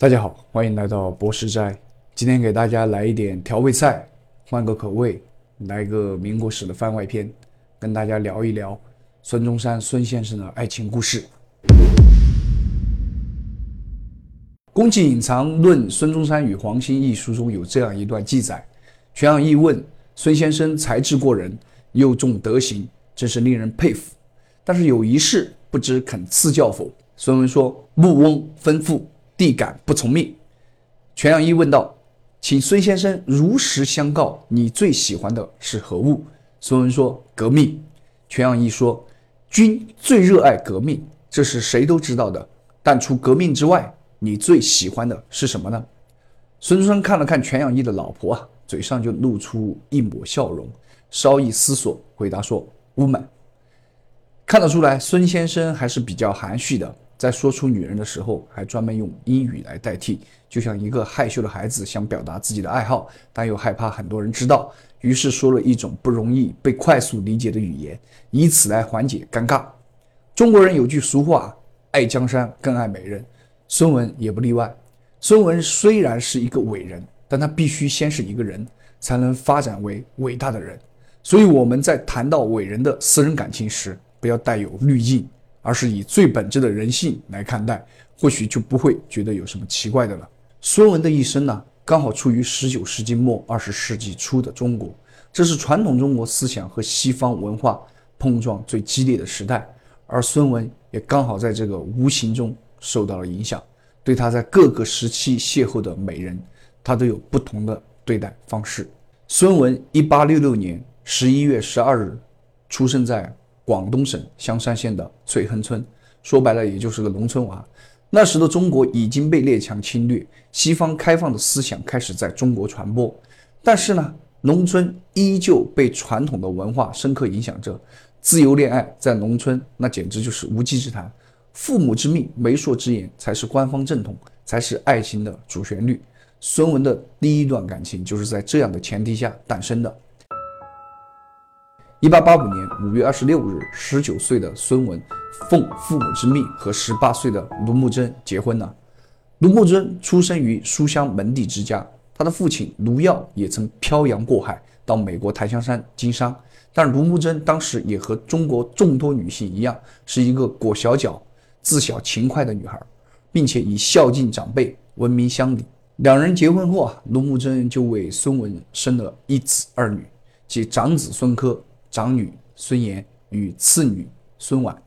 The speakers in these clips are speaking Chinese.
大家好，欢迎来到博士斋。今天给大家来一点调味菜，换个口味，来个民国史的番外篇，跟大家聊一聊孙中山孙先生的爱情故事。《宫崎隐藏论孙中山与黄兴》一书中有这样一段记载：全阳义问孙先生才智过人，又重德行，真是令人佩服。但是有一事，不知肯赐教否？孙文说：“穆翁吩咐，地感不从命。”全阳义问道：“请孙先生如实相告，你最喜欢的是何物？”孙文说：“革命。”全阳义说：“君最热爱革命，这是谁都知道的。但除革命之外，你最喜欢的是什么呢？”孙中山看了看全阳义的老婆啊，嘴上就露出一抹笑容，稍一思索，回答说：“woman。”看得出来，孙先生还是比较含蓄的。在说出女人的时候，还专门用英语来代替，就像一个害羞的孩子想表达自己的爱好，但又害怕很多人知道，于是说了一种不容易被快速理解的语言，以此来缓解尴尬。中国人有句俗话，爱江山更爱美人，孙文也不例外。孙文虽然是一个伟人，但他必须先是一个人，才能发展为伟大的人。所以我们在谈到伟人的私人感情时，不要带有滤镜。而是以最本质的人性来看待，或许就不会觉得有什么奇怪的了。孙文的一生呢，刚好处于十九世纪末二十世纪初的中国，这是传统中国思想和西方文化碰撞最激烈的时代，而孙文也刚好在这个无形中受到了影响。对他在各个时期邂逅的美人，他都有不同的对待方式。孙文一八六六年十一月十二日出生在。广东省香山县的翠亨村，说白了也就是个农村娃。那时的中国已经被列强侵略，西方开放的思想开始在中国传播，但是呢，农村依旧被传统的文化深刻影响着。自由恋爱在农村那简直就是无稽之谈，父母之命、媒妁之言才是官方正统，才是爱情的主旋律。孙文的第一段感情就是在这样的前提下诞生的。一八八五年五月二十六日，十九岁的孙文奉父母之命和十八岁的卢慕贞结婚了。卢慕贞出生于书香门第之家，他的父亲卢耀也曾漂洋过海到美国檀香山经商。但卢慕贞当时也和中国众多女性一样，是一个裹小脚、自小勤快的女孩，并且以孝敬长辈闻名乡里。两人结婚后啊，卢慕贞就为孙文生了一子二女，即长子孙科。长女孙妍与次女孙婉，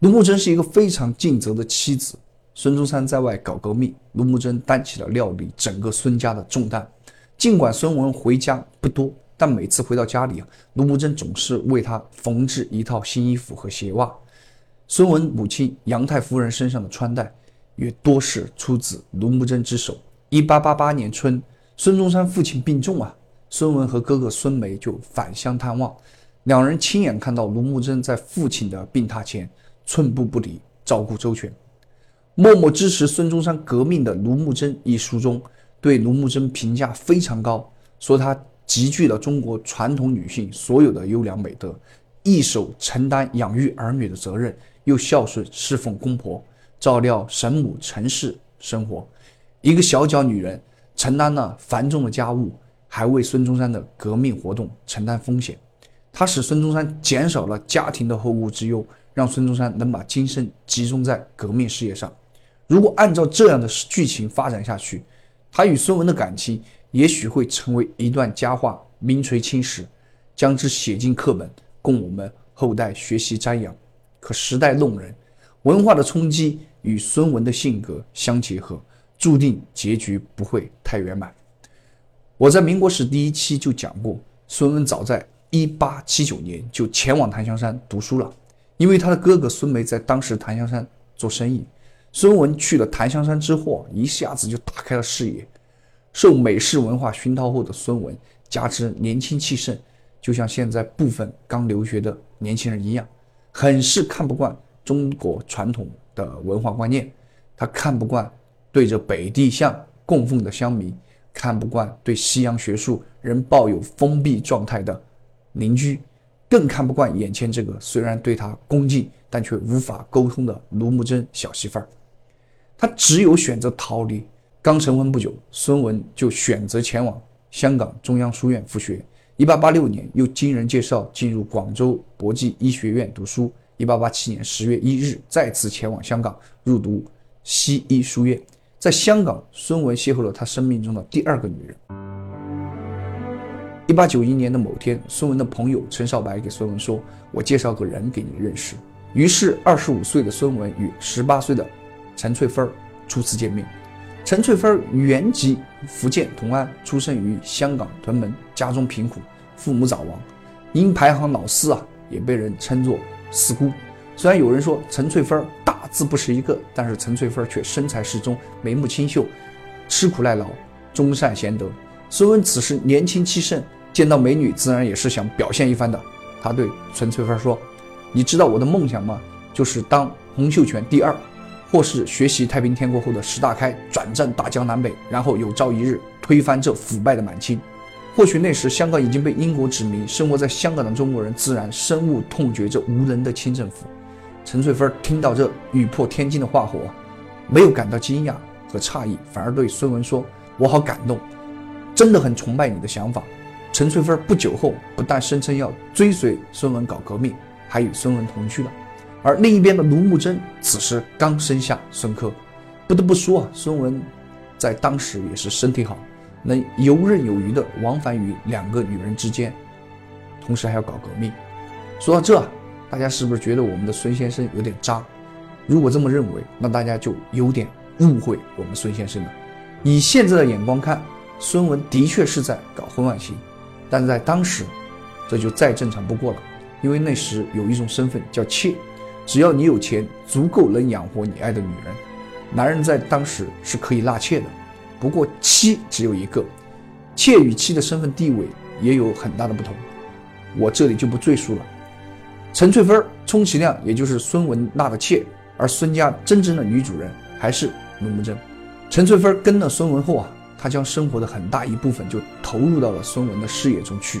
卢慕贞是一个非常尽责的妻子。孙中山在外搞革命，卢慕贞担起了料理整个孙家的重担。尽管孙文回家不多，但每次回到家里啊，卢慕贞总是为他缝制一套新衣服和鞋袜。孙文母亲杨太夫人身上的穿戴，也多是出自卢慕贞之手。一八八八年春，孙中山父亲病重啊，孙文和哥哥孙梅就返乡探望。两人亲眼看到卢慕贞在父亲的病榻前寸步不离，照顾周全。默默支持孙中山革命的卢慕贞一书中对卢慕贞评价非常高，说她集聚了中国传统女性所有的优良美德，一手承担养育儿女的责任，又孝顺侍奉公婆，照料神母陈氏生活。一个小脚女人承担了繁重的家务，还为孙中山的革命活动承担风险。他使孙中山减少了家庭的后顾之忧，让孙中山能把精神集中在革命事业上。如果按照这样的剧情发展下去，他与孙文的感情也许会成为一段佳话，名垂青史，将之写进课本，供我们后代学习瞻仰。可时代弄人，文化的冲击与孙文的性格相结合，注定结局不会太圆满。我在民国史第一期就讲过，孙文早在。一八七九年就前往檀香山读书了，因为他的哥哥孙梅在当时檀香山做生意。孙文去了檀香山之后，一下子就打开了视野。受美式文化熏陶后的孙文，加之年轻气盛，就像现在部分刚留学的年轻人一样，很是看不惯中国传统的文化观念。他看不惯对着北帝像供奉的乡民，看不惯对西洋学术仍抱有封闭状态的。邻居更看不惯眼前这个虽然对他恭敬，但却无法沟通的卢慕贞小媳妇儿。他只有选择逃离，刚成婚不久，孙文就选择前往香港中央书院复学。一八八六年，又经人介绍进入广州博济医学院读书。一八八七年十月一日，再次前往香港入读西医书院。在香港，孙文邂逅了他生命中的第二个女人。一八九一年的某天，孙文的朋友陈少白给孙文说：“我介绍个人给你认识。”于是，二十五岁的孙文与十八岁的陈翠芬初次见面。陈翠芬原籍福建同安，出生于香港屯门，家中贫苦，父母早亡，因排行老四啊，也被人称作四姑。虽然有人说陈翠芬大字不识一个，但是陈翠芬却身材适中，眉目清秀，吃苦耐劳，忠善贤德。孙文此时年轻气盛，见到美女自然也是想表现一番的。他对陈翠芬说：“你知道我的梦想吗？就是当洪秀全第二。”或是学习太平天国后的石大开转战大江南北，然后有朝一日推翻这腐败的满清。或许那时香港已经被英国殖民，生活在香港的中国人自然深恶痛绝这无能的清政府。陈翠芬听到这语破天惊的话后，没有感到惊讶和诧异，反而对孙文说：“我好感动，真的很崇拜你的想法。”陈翠芬不久后不但声称要追随孙文搞革命，还与孙文同居了。而另一边的卢慕贞此时刚生下孙科，不得不说啊，孙文在当时也是身体好，能游刃有余的往返于两个女人之间，同时还要搞革命。说到这，大家是不是觉得我们的孙先生有点渣？如果这么认为，那大家就有点误会我们孙先生了。以现在的眼光看，孙文的确是在搞婚外情，但在当时，这就再正常不过了，因为那时有一种身份叫妾。只要你有钱，足够能养活你爱的女人，男人在当时是可以纳妾的。不过妻只有一个，妾与妻的身份地位也有很大的不同，我这里就不赘述了。陈翠芬充其量也就是孙文纳的妾，而孙家真正的女主人还是卢慕贞。陈翠芬跟了孙文后啊，他将生活的很大一部分就投入到了孙文的事业中去，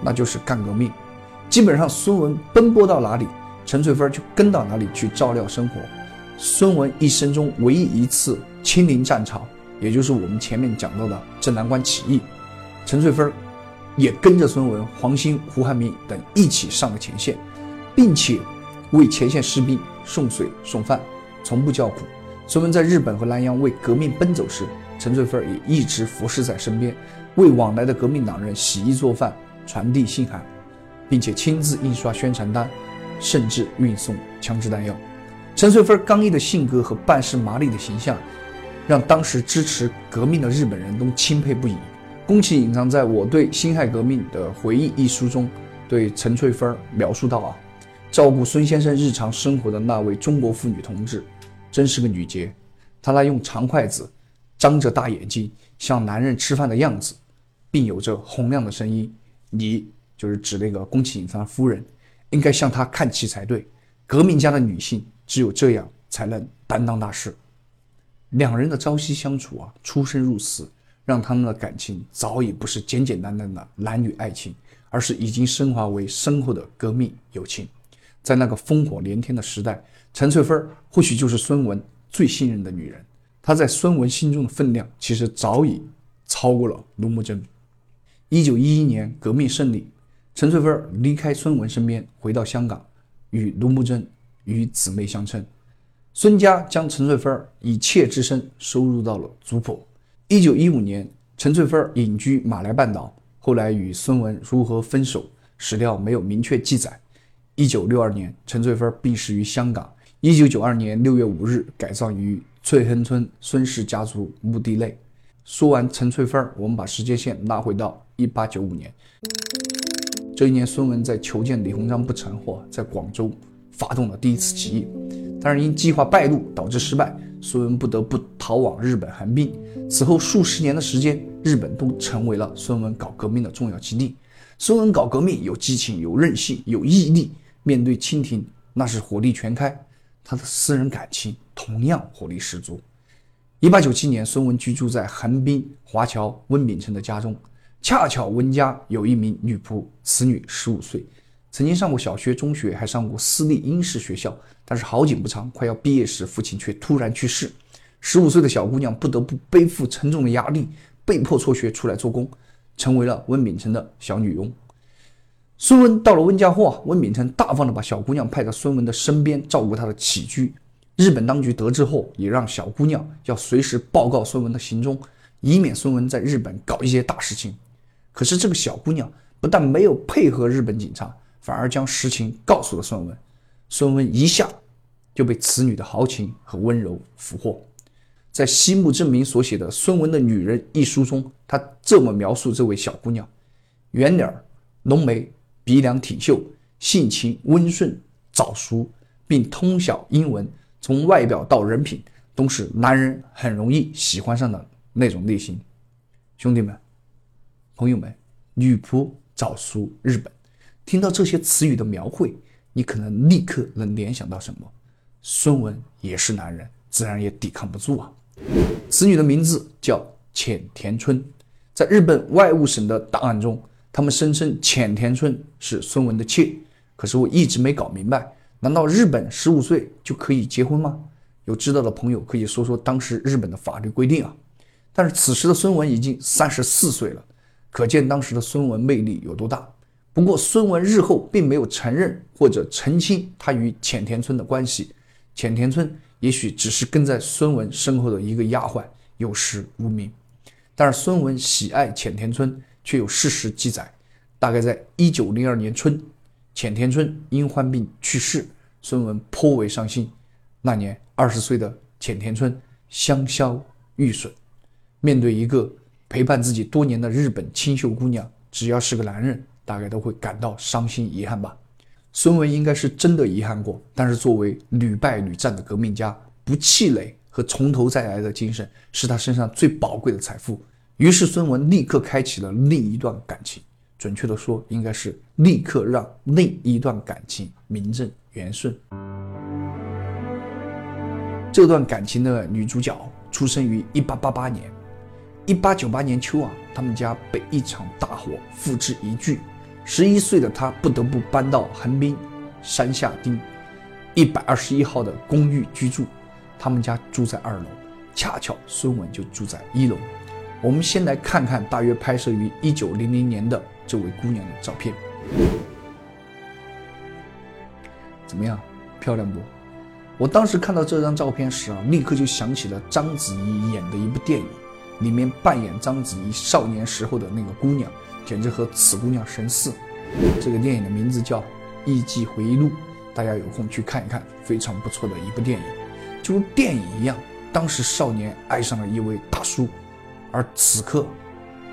那就是干革命。基本上孙文奔波到哪里。陈翠芬就跟到哪里去照料生活。孙文一生中唯一一次亲临战场，也就是我们前面讲到的镇南关起义，陈翠芬也跟着孙文、黄兴、胡汉民等一起上了前线，并且为前线士兵送水送饭，从不叫苦。孙文在日本和南洋为革命奔走时，陈翠芬也一直服侍在身边，为往来的革命党人洗衣做饭、传递信函，并且亲自印刷宣传单。甚至运送枪支弹药。陈翠芬刚毅的性格和办事麻利的形象，让当时支持革命的日本人都钦佩不已。宫崎隐藏在我对辛亥革命的回忆一书中，对陈翠芬描述到啊，照顾孙先生日常生活的那位中国妇女同志，真是个女杰。她那用长筷子、张着大眼睛向男人吃饭的样子，并有着洪亮的声音。你就是指那个宫崎隐藏夫人。应该向她看齐才对。革命家的女性只有这样才能担当大事。两人的朝夕相处啊，出生入死，让他们的感情早已不是简简单单的男女爱情，而是已经升华为深厚的革命友情。在那个烽火连天的时代，陈翠芬或许就是孙文最信任的女人。他在孙文心中的分量，其实早已超过了卢慕贞。一九一一年，革命胜利。陈翠芬离开孙文身边，回到香港，与卢慕贞与姊妹相称。孙家将陈翠芬以妾之身收入到了族谱。一九一五年，陈翠芬隐居马来半岛，后来与孙文如何分手，史料没有明确记载。一九六二年，陈翠芬病逝于香港。一九九二年六月五日，改葬于翠亨村孙氏家族墓地内。说完陈翠芬，我们把时间线拉回到一八九五年。这一年，孙文在求见李鸿章不成后，在广州发动了第一次起义，但是因计划败露导致失败，孙文不得不逃往日本横滨。此后数十年的时间，日本都成为了孙文搞革命的重要基地。孙文搞革命有激情、有韧性、有毅力，面对清廷那是火力全开。他的私人感情同样火力十足。一八九七年，孙文居住在横滨华侨温炳城的家中。恰巧温家有一名女仆，此女十五岁，曾经上过小学、中学，还上过私立英式学校。但是好景不长，快要毕业时，父亲却突然去世。十五岁的小姑娘不得不背负沉重的压力，被迫辍学出来做工，成为了温秉成的小女佣。孙文到了温家后啊，温秉成大方的把小姑娘派在孙文的身边，照顾她的起居。日本当局得知后，也让小姑娘要随时报告孙文的行踪，以免孙文在日本搞一些大事情。可是这个小姑娘不但没有配合日本警察，反而将实情告诉了孙文。孙文一下就被此女的豪情和温柔俘获。在西木正明所写的《孙文的女人》一书中，他这么描述这位小姑娘：圆脸、浓眉、鼻梁挺秀，性情温顺早熟，并通晓英文。从外表到人品，都是男人很容易喜欢上的那种类型。兄弟们、朋友们，女仆早熟日本，听到这些词语的描绘，你可能立刻能联想到什么？孙文也是男人，自然也抵抗不住啊。此女的名字叫浅田春，在日本外务省的档案中，他们声称浅田村是孙文的妾。可是我一直没搞明白。难道日本十五岁就可以结婚吗？有知道的朋友可以说说当时日本的法律规定啊。但是此时的孙文已经三十四岁了，可见当时的孙文魅力有多大。不过孙文日后并没有承认或者澄清他与浅田村的关系，浅田村也许只是跟在孙文身后的一个丫鬟，有实无名。但是孙文喜爱浅田村，却有事实记载，大概在一九零二年春。浅田春因患病去世，孙文颇为伤心。那年二十岁的浅田春香消玉损，面对一个陪伴自己多年的日本清秀姑娘，只要是个男人，大概都会感到伤心遗憾吧。孙文应该是真的遗憾过，但是作为屡败屡战的革命家，不气馁和从头再来的精神是他身上最宝贵的财富。于是孙文立刻开启了另一段感情。准确的说，应该是立刻让另一段感情名正言顺。这段感情的女主角出生于一八八八年，一八九八年秋啊，他们家被一场大火付之一炬，十一岁的她不得不搬到横滨山下町一百二十一号的公寓居住。他们家住在二楼，恰巧孙文就住在一楼。我们先来看看大约拍摄于一九零零年的。这位姑娘的照片怎么样？漂亮不？我当时看到这张照片时啊，立刻就想起了章子怡演的一部电影，里面扮演章子怡少年时候的那个姑娘，简直和此姑娘神似。这个电影的名字叫《艺伎回忆录》，大家有空去看一看，非常不错的一部电影。就如电影一样，当时少年爱上了一位大叔，而此刻。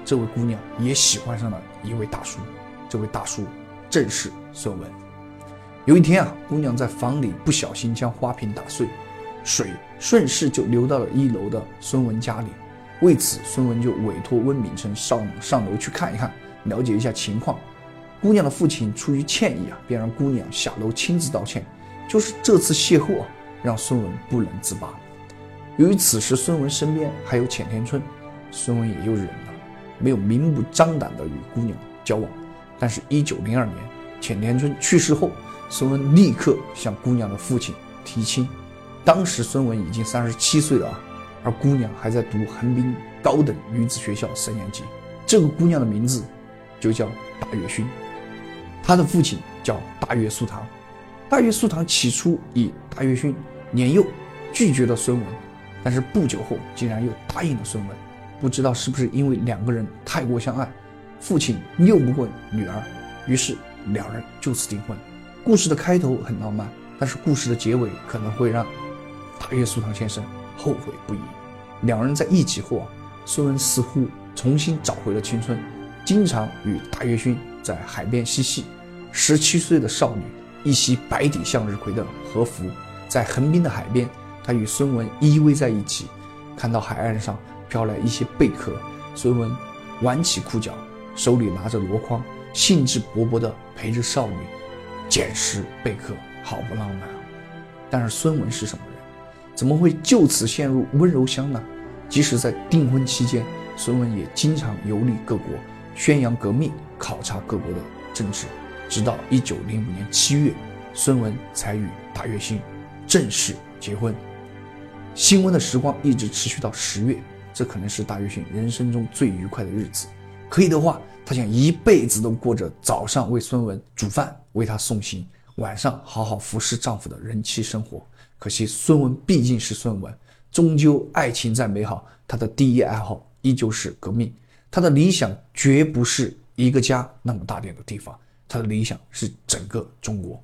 这位姑娘也喜欢上了一位大叔，这位大叔正是孙文。有一天啊，姑娘在房里不小心将花瓶打碎，水顺势就流到了一楼的孙文家里。为此，孙文就委托温秉成上上楼去看一看，了解一下情况。姑娘的父亲出于歉意啊，便让姑娘下楼亲自道歉。就是这次邂逅啊，让孙文不能自拔。由于此时孙文身边还有浅田村，孙文也又忍了。没有明目张胆地与姑娘交往，但是，一九零二年浅田春去世后，孙文立刻向姑娘的父亲提亲。当时孙文已经三十七岁了啊，而姑娘还在读横滨高等女子学校三年级。这个姑娘的名字就叫大月薰，她的父亲叫大月素堂。大月素堂起初以大月薰年幼拒绝了孙文，但是不久后竟然又答应了孙文。不知道是不是因为两个人太过相爱，父亲拗不过女儿，于是两人就此订婚。故事的开头很浪漫，但是故事的结尾可能会让大月苏堂先生后悔不已。两人在一起后啊，孙文似乎重新找回了青春，经常与大月薰在海边嬉戏。十七岁的少女一袭白底向日葵的和服，在横滨的海边，她与孙文依偎在一起，看到海岸上。飘来一些贝壳，孙文挽起裤脚，手里拿着箩筐，兴致勃勃地陪着少女捡拾贝壳，好不浪漫啊！但是孙文是什么人？怎么会就此陷入温柔乡呢？即使在订婚期间，孙文也经常游历各国，宣扬革命，考察各国的政治。直到一九零五年七月，孙文才与大月星正式结婚。新婚的时光一直持续到十月，这可能是大月勋人生中最愉快的日子。可以的话，他想一辈子都过着早上为孙文煮饭、为他送行，晚上好好服侍丈夫的人妻生活。可惜孙文毕竟是孙文，终究爱情再美好，他的第一爱好依旧是革命。他的理想绝不是一个家那么大点的地方，他的理想是整个中国。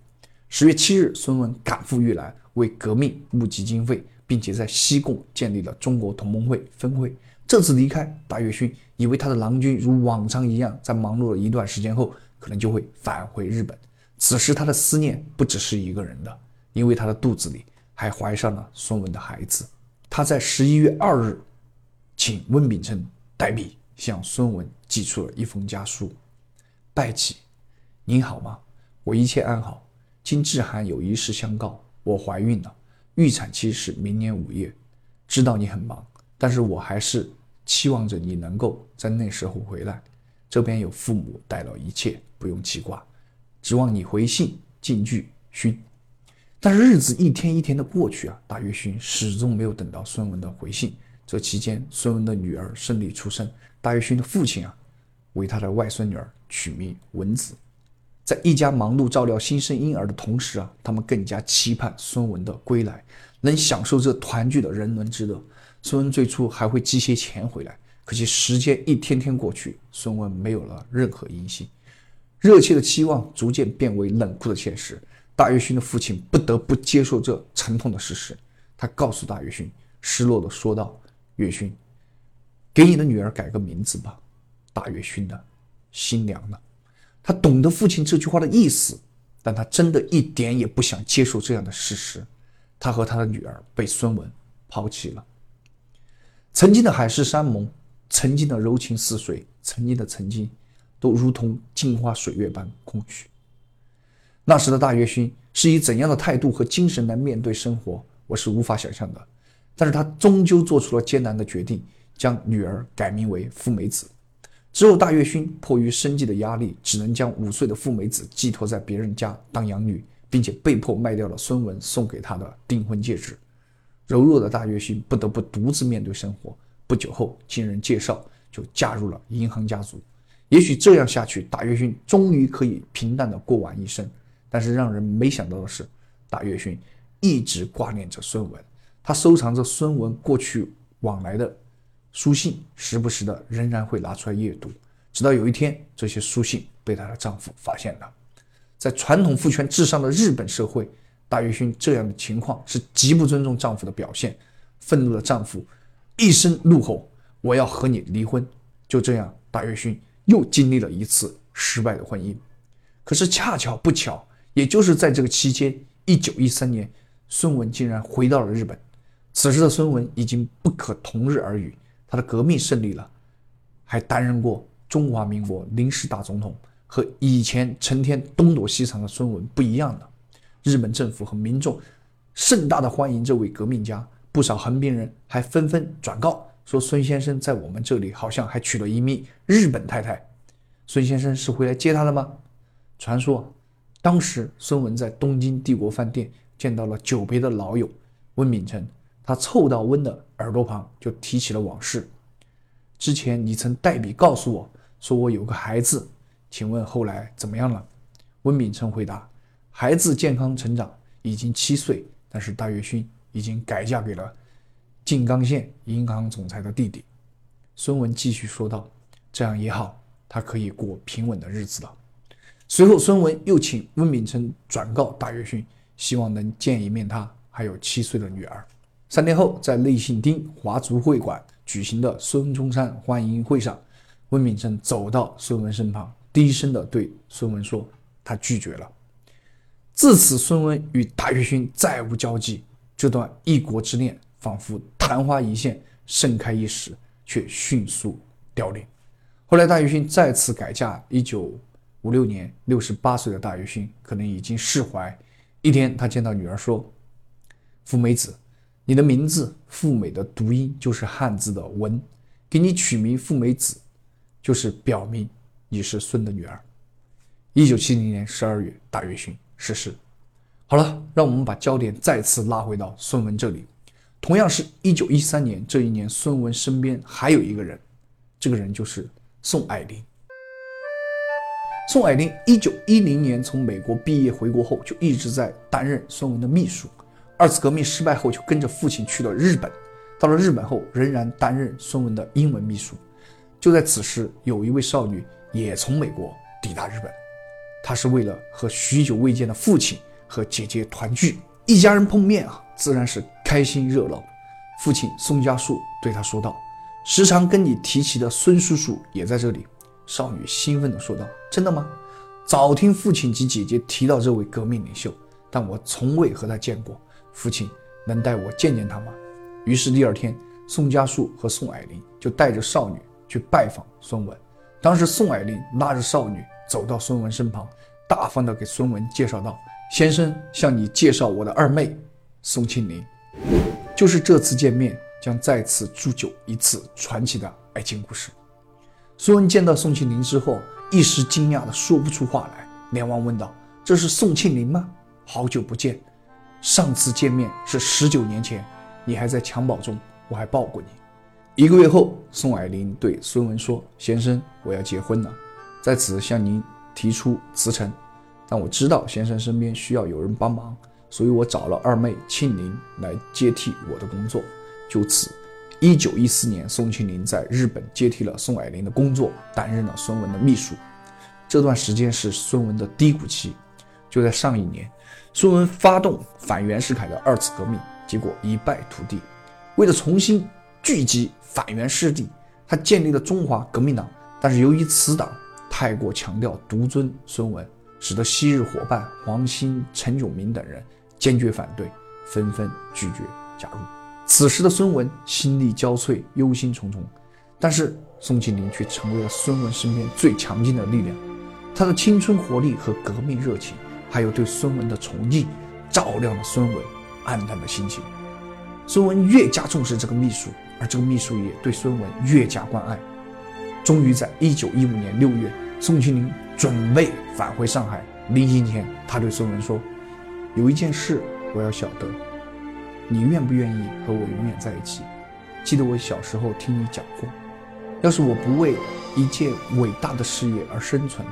十月七日，孙文赶赴豫南，为革命募集经费，并且在西贡建立了中国同盟会分会。这次离开，大岳勋以为他的郎君如往常一样，在忙碌了一段时间后，可能就会返回日本。此时他的思念不只是一个人的，因为他的肚子里还怀上了孙文的孩子。他在十一月二日，请温秉成代笔向孙文寄出了一封家书：“拜启，您好吗？我一切安好。今致函有一事相告，我怀孕了，预产期是明年五月。知道你很忙。”但是我还是期望着你能够在那时候回来，这边有父母代劳一切，不用记挂，指望你回信进句勋。但是日子一天一天的过去啊，大月勋始终没有等到孙文的回信。这期间，孙文的女儿顺利出生，大月勋的父亲啊，为他的外孙女儿取名文子。在一家忙碌照料新生婴儿的同时啊，他们更加期盼孙文的归来，能享受这团聚的人伦之乐。孙文最初还会寄些钱回来，可惜时间一天天过去，孙文没有了任何音信。热切的期望逐渐变为冷酷的现实。大岳勋的父亲不得不接受这沉痛的事实。他告诉大岳勋，失落的说道：“岳勋，给你的女儿改个名字吧。”大岳勋的心凉了。他懂得父亲这句话的意思，但他真的一点也不想接受这样的事实。他和他的女儿被孙文抛弃了。曾经的海誓山盟，曾经的柔情似水，曾经的曾经，都如同镜花水月般空虚。那时的大岳勋是以怎样的态度和精神来面对生活，我是无法想象的。但是他终究做出了艰难的决定，将女儿改名为富美子。之后，大岳勋迫于生计的压力，只能将五岁的富美子寄托在别人家当养女，并且被迫卖掉了孙文送给他的订婚戒指。柔弱的大岳勋不得不独自面对生活。不久后，经人介绍，就嫁入了银行家族。也许这样下去，大岳勋终于可以平淡的过完一生。但是让人没想到的是，大岳勋一直挂念着孙文，他收藏着孙文过去往来的书信，时不时的仍然会拿出来阅读。直到有一天，这些书信被她的丈夫发现了。在传统父权至上的日本社会。大岳勋这样的情况是极不尊重丈夫的表现。愤怒的丈夫一声怒吼：“我要和你离婚！”就这样，大岳勋又经历了一次失败的婚姻。可是恰巧不巧，也就是在这个期间，一九一三年，孙文竟然回到了日本。此时的孙文已经不可同日而语，他的革命胜利了，还担任过中华民国临时大总统。和以前成天东躲西藏的孙文不一样了。日本政府和民众盛大的欢迎这位革命家，不少横滨人还纷纷转告说，孙先生在我们这里好像还娶了一名日本太太。孙先生是回来接他的吗？传说，当时孙文在东京帝国饭店见到了久别的老友温秉成，他凑到温的耳朵旁就提起了往事。之前你曾代笔告诉我说我有个孩子，请问后来怎么样了？温秉成回答。孩子健康成长，已经七岁，但是大岳勋已经改嫁给了静冈县银行总裁的弟弟。孙文继续说道：“这样也好，他可以过平稳的日子了。”随后，孙文又请温秉成转告大岳勋，希望能见一面他还有七岁的女儿。三天后，在内信町华族会馆举行的孙中山欢迎会上，温秉成走到孙文身旁，低声地对孙文说：“他拒绝了。”自此，孙文与大岳勋再无交集。这段异国之恋仿佛昙花一现，盛开一时，却迅速凋零。后来，大岳勋再次改嫁。一九五六年，六十八岁的大岳勋可能已经释怀。一天，他见到女儿说：“福美子，你的名字富美的读音就是汉字的文，给你取名富美子，就是表明你是孙的女儿。”一九七零年十二月，大岳勋。逝世。好了，让我们把焦点再次拉回到孙文这里。同样是一九一三年这一年，孙文身边还有一个人，这个人就是宋霭龄。宋霭龄一九一零年从美国毕业回国后，就一直在担任孙文的秘书。二次革命失败后，就跟着父亲去了日本。到了日本后，仍然担任孙文的英文秘书。就在此时，有一位少女也从美国抵达日本，她是为了和许久未见的父亲和姐姐团聚。一家人碰面啊，自然是开心热闹。父亲宋家树对他说道：“时常跟你提起的孙叔叔也在这里。”少女兴奋地说道：“真的吗？早听父亲及姐姐提到这位革命领袖，但我从未和他见过。父亲能带我见见他吗？”于是第二天，宋家树和宋霭龄就带着少女去拜访孙文。当时宋霭龄拉着少女走到孙文身旁，大方地给孙文介绍道：“先生向你介绍我的二妹宋庆龄，就是这次见面将再次铸就一次传奇的爱情故事。”孙文见到宋庆龄之后，一时惊讶的说不出话来，连忙问道：“这是宋庆龄吗？好久不见，上次见面是十九年前，你还在襁褓中，我还抱过你。”一个月后，宋霭龄对孙文说：“先生，我要结婚了，在此向您提出辞呈。但我知道先生身边需要有人帮忙，所以我找了二妹庆龄来接替我的工作。就此。”一九一四年，宋庆龄在日本接替了宋霭龄的工作，担任了孙文的秘书。这段时间是孙文的低谷期。就在上一年，孙文发动反袁世凯的二次革命，结果一败涂地。为了重新聚集反袁势力，他建立了中华革命党。但是由于此党太过强调独尊孙文，使得昔日伙伴黄兴、陈炯明等人坚决反对，纷纷拒绝加入。此时的孙文心力交瘁，忧心忡忡，但是宋庆龄却成为了孙文身边最强劲的力量。他的青春活力和革命热情，还有对孙文的崇敬，照亮了孙文黯淡的心情。孙文越加重视这个秘书，而这个秘书也对孙文越加关爱。终于在一九一五年六月，宋庆龄准备返回上海，临行前，他对孙文说：“有一件事我要晓得。”你愿不愿意和我永远在一起？记得我小时候听你讲过，要是我不为一件伟大的事业而生存，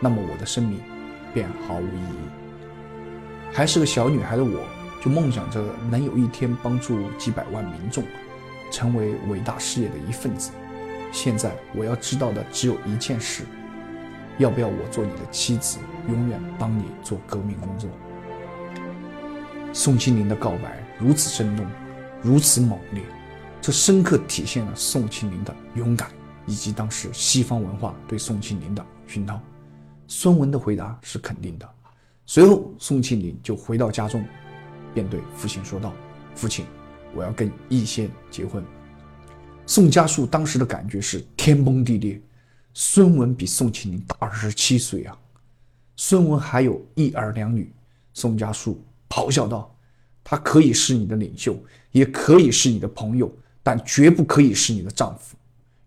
那么我的生命便毫无意义。还是个小女孩的我，就梦想着能有一天帮助几百万民众，成为伟大事业的一份子。现在我要知道的只有一件事：要不要我做你的妻子，永远帮你做革命工作？宋庆龄的告白如此生动，如此猛烈，这深刻体现了宋庆龄的勇敢，以及当时西方文化对宋庆龄的熏陶。孙文的回答是肯定的。随后，宋庆龄就回到家中，便对父亲说道：“父亲，我要跟逸仙结婚。”宋家树当时的感觉是天崩地裂。孙文比宋庆龄大二十七岁啊！孙文还有一儿两女。宋家树。咆哮道：“他可以是你的领袖，也可以是你的朋友，但绝不可以是你的丈夫。”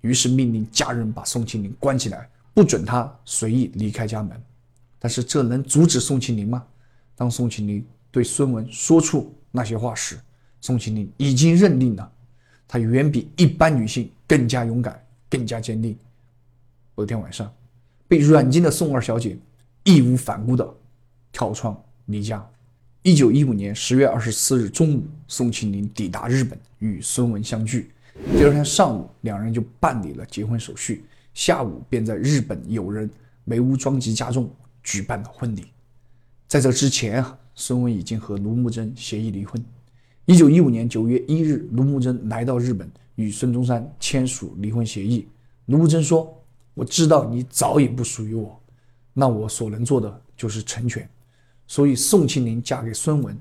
于是命令家人把宋庆龄关起来，不准他随意离开家门。但是这能阻止宋庆龄吗？当宋庆龄对孙文说出那些话时，宋庆龄已经认定了，她远比一般女性更加勇敢，更加坚定。某天晚上，被软禁的宋二小姐义无反顾地跳窗离家。一九一五年十月二十四日中午，宋庆龄抵达日本，与孙文相聚。第二天上午，两人就办理了结婚手续。下午便在日本友人梅屋庄吉家中举办了婚礼。在这之前啊，孙文已经和卢慕贞协议离婚。一九一五年九月一日，卢慕贞来到日本，与孙中山签署离婚协议。卢慕贞说：“我知道你早已不属于我，那我所能做的就是成全。”所以，宋庆龄嫁给孙文，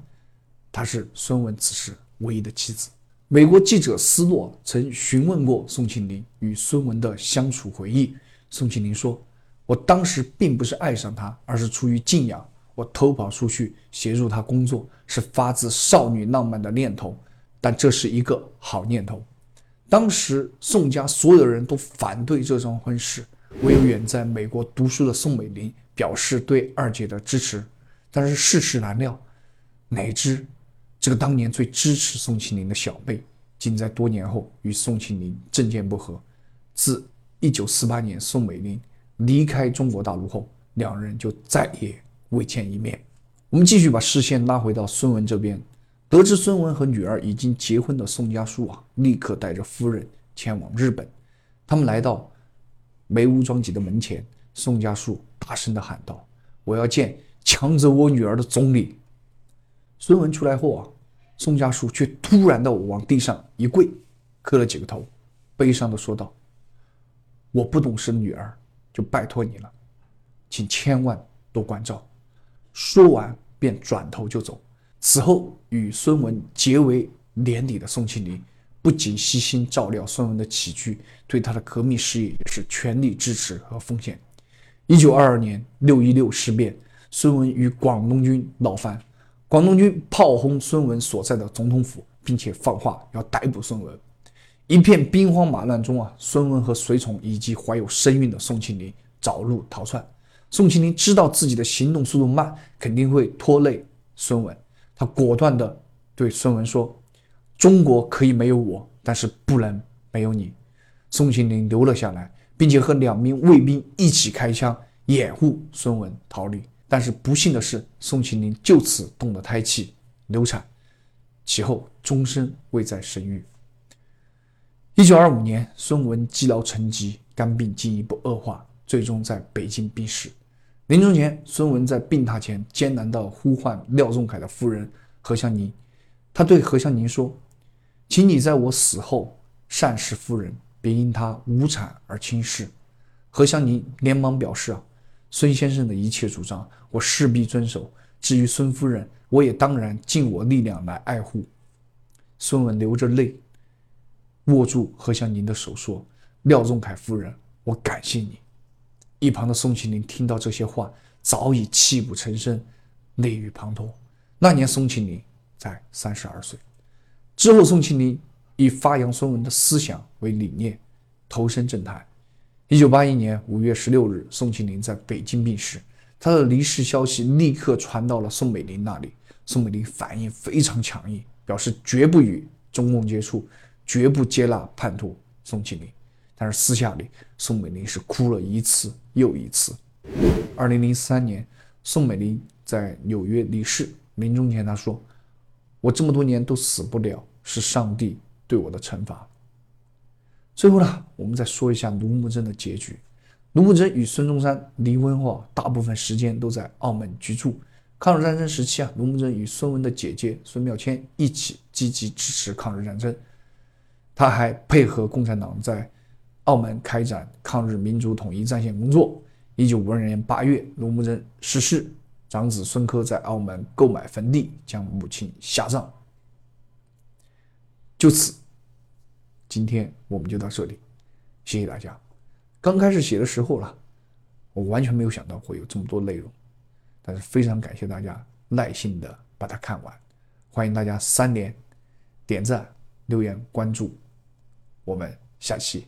她是孙文此时唯一的妻子。美国记者斯诺曾询问过宋庆龄与孙文的相处回忆。宋庆龄说：“我当时并不是爱上他，而是出于敬仰。我偷跑出去协助他工作，是发自少女浪漫的念头。但这是一个好念头。当时宋家所有人都反对这桩婚事，唯有远在美国读书的宋美龄表示对二姐的支持。”但是世事难料，哪知这个当年最支持宋庆龄的小辈，竟在多年后与宋庆龄政见不合。自1948年宋美龄离开中国大陆后，两人就再也未见一面。我们继续把视线拉回到孙文这边，得知孙文和女儿已经结婚的宋家树啊，立刻带着夫人前往日本。他们来到梅屋庄吉的门前，宋家树大声地喊道：“我要见抢走我女儿的总理。”孙文出来后啊，宋家树却突然的往地上一跪，磕了几个头，悲伤地说道：“我不懂事的女儿，就拜托你了，请千万多关照。”说完。便转头就走。此后，与孙文结为连理的宋庆龄，不仅悉心照料孙文的起居，对他的革命事业也是全力支持和奉献。一九二二年六一六事变，孙文与广东军闹翻，广东军炮轰孙文所在的总统府，并且放话要逮捕孙文。一片兵荒马乱中啊，孙文和随从以及怀有身孕的宋庆龄找路逃窜。宋庆龄知道自己的行动速度慢，肯定会拖累孙文。他果断地对孙文说：“中国可以没有我，但是不能没有你。”宋庆龄留了下来，并且和两名卫兵一起开枪掩护孙文逃离。但是不幸的是，宋庆龄就此动了胎气，流产，其后终身未再生育。一九二五年，孙文积劳成疾，肝病进一步恶化，最终在北京病逝。临终前，孙文在病榻前艰难地呼唤廖仲恺的夫人何香凝。他对何香凝说：“请你在我死后善事夫人，别因她无产而轻视。”何香凝连忙表示：“啊，孙先生的一切主张，我势必遵守。至于孙夫人，我也当然尽我力量来爱护。”孙文流着泪，握住何香凝的手说：“廖仲恺夫人，我感谢你。”一旁的宋庆龄听到这些话，早已泣不成声，泪雨滂沱。那年宋庆龄才三十二岁。之后，宋庆龄以发扬孙文的思想为理念，投身政坛。一九八一年五月十六日，宋庆龄在北京病逝。他的离世消息立刻传到了宋美龄那里。宋美龄反应非常强硬，表示绝不与中共接触，绝不接纳叛徒宋庆龄。但是私下里，宋美龄是哭了一次又一次。二零零三年，宋美龄在纽约离世，临终前她说：“我这么多年都死不了，是上帝对我的惩罚。”最后呢，我们再说一下卢慕贞的结局。卢慕贞与孙中山离婚后，大部分时间都在澳门居住。抗日战争时期啊，卢慕贞与孙文的姐姐孙妙谦一起积极支持抗日战争，他还配合共产党在。澳门开展抗日民族统一战线工作。一九五二年八月，卢慕贞逝世，长子孙科在澳门购买坟地，将母亲下葬。就此，今天我们就到这里，谢谢大家。刚开始写的时候了，我完全没有想到会有这么多内容，但是非常感谢大家耐心的把它看完。欢迎大家三连、点赞、留言、关注，我们下期。